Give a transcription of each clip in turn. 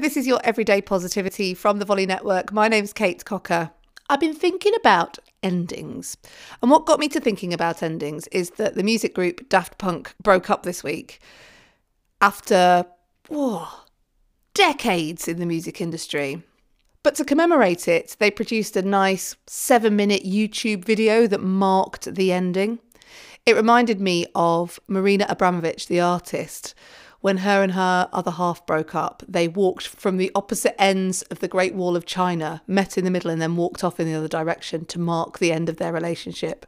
this is your Everyday Positivity from the Volley Network. My name's Kate Cocker. I've been thinking about endings. And what got me to thinking about endings is that the music group Daft Punk broke up this week after oh, decades in the music industry. But to commemorate it, they produced a nice seven minute YouTube video that marked the ending. It reminded me of Marina Abramovic, the artist. When her and her other half broke up, they walked from the opposite ends of the Great Wall of China, met in the middle, and then walked off in the other direction to mark the end of their relationship.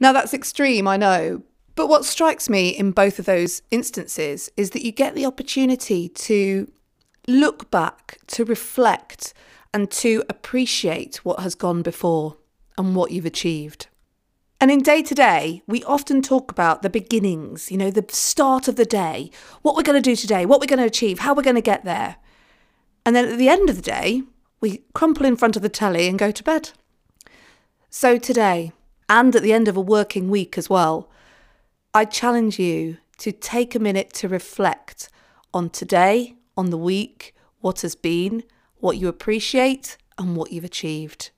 Now, that's extreme, I know, but what strikes me in both of those instances is that you get the opportunity to look back, to reflect, and to appreciate what has gone before and what you've achieved. And in day to day, we often talk about the beginnings, you know, the start of the day, what we're going to do today, what we're going to achieve, how we're going to get there. And then at the end of the day, we crumple in front of the telly and go to bed. So today, and at the end of a working week as well, I challenge you to take a minute to reflect on today, on the week, what has been, what you appreciate, and what you've achieved.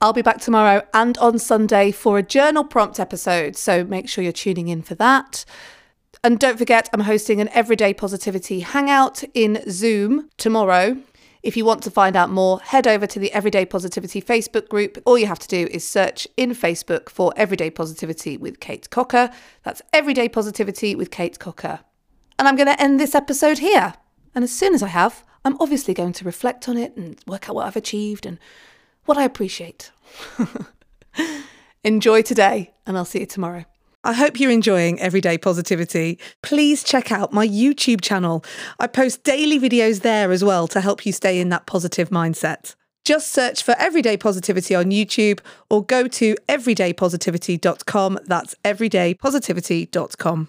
I'll be back tomorrow and on Sunday for a journal prompt episode, so make sure you're tuning in for that. And don't forget, I'm hosting an Everyday Positivity Hangout in Zoom tomorrow. If you want to find out more, head over to the Everyday Positivity Facebook group. All you have to do is search in Facebook for Everyday Positivity with Kate Cocker. That's Everyday Positivity with Kate Cocker. And I'm going to end this episode here. And as soon as I have, I'm obviously going to reflect on it and work out what I've achieved and what I appreciate. Enjoy today, and I'll see you tomorrow. I hope you're enjoying Everyday Positivity. Please check out my YouTube channel. I post daily videos there as well to help you stay in that positive mindset. Just search for Everyday Positivity on YouTube or go to everydaypositivity.com. That's everydaypositivity.com.